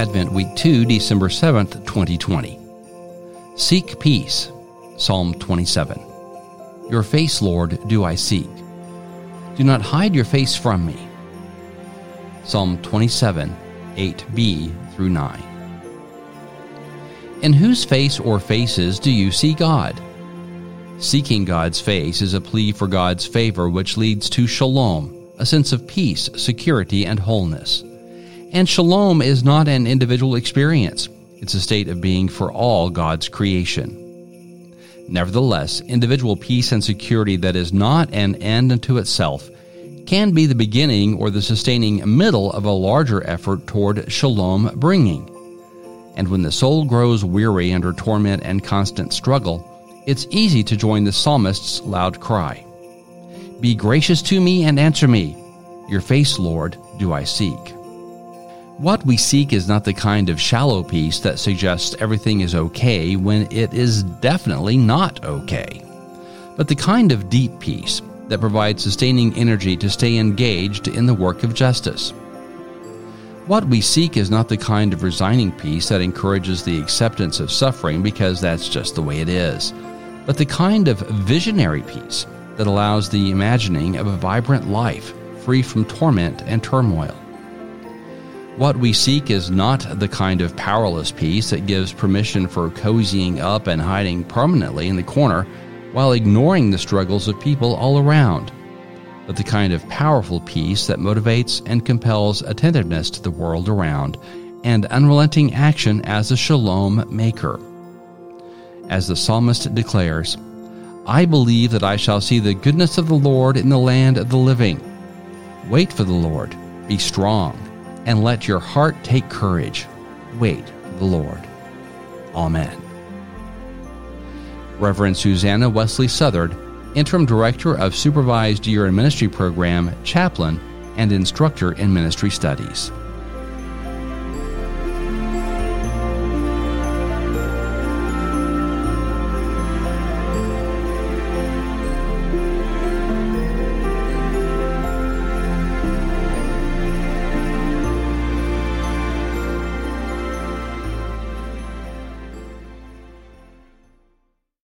Advent Week 2, December 7th, 2020. Seek peace. Psalm 27. Your face, Lord, do I seek. Do not hide your face from me. Psalm 27, 8b through 9. In whose face or faces do you see God? Seeking God's face is a plea for God's favor, which leads to shalom, a sense of peace, security, and wholeness. And shalom is not an individual experience, it's a state of being for all God's creation. Nevertheless, individual peace and security that is not an end unto itself can be the beginning or the sustaining middle of a larger effort toward shalom bringing. And when the soul grows weary under torment and constant struggle, it's easy to join the psalmist's loud cry Be gracious to me and answer me. Your face, Lord, do I seek. What we seek is not the kind of shallow peace that suggests everything is okay when it is definitely not okay, but the kind of deep peace that provides sustaining energy to stay engaged in the work of justice. What we seek is not the kind of resigning peace that encourages the acceptance of suffering because that's just the way it is, but the kind of visionary peace that allows the imagining of a vibrant life free from torment and turmoil. What we seek is not the kind of powerless peace that gives permission for cozying up and hiding permanently in the corner while ignoring the struggles of people all around, but the kind of powerful peace that motivates and compels attentiveness to the world around and unrelenting action as a shalom maker. As the psalmist declares, I believe that I shall see the goodness of the Lord in the land of the living. Wait for the Lord, be strong and let your heart take courage. Wait the Lord. Amen. Reverend Susanna Wesley Southard, Interim Director of Supervised Year in Ministry Program, Chaplain, and Instructor in Ministry Studies.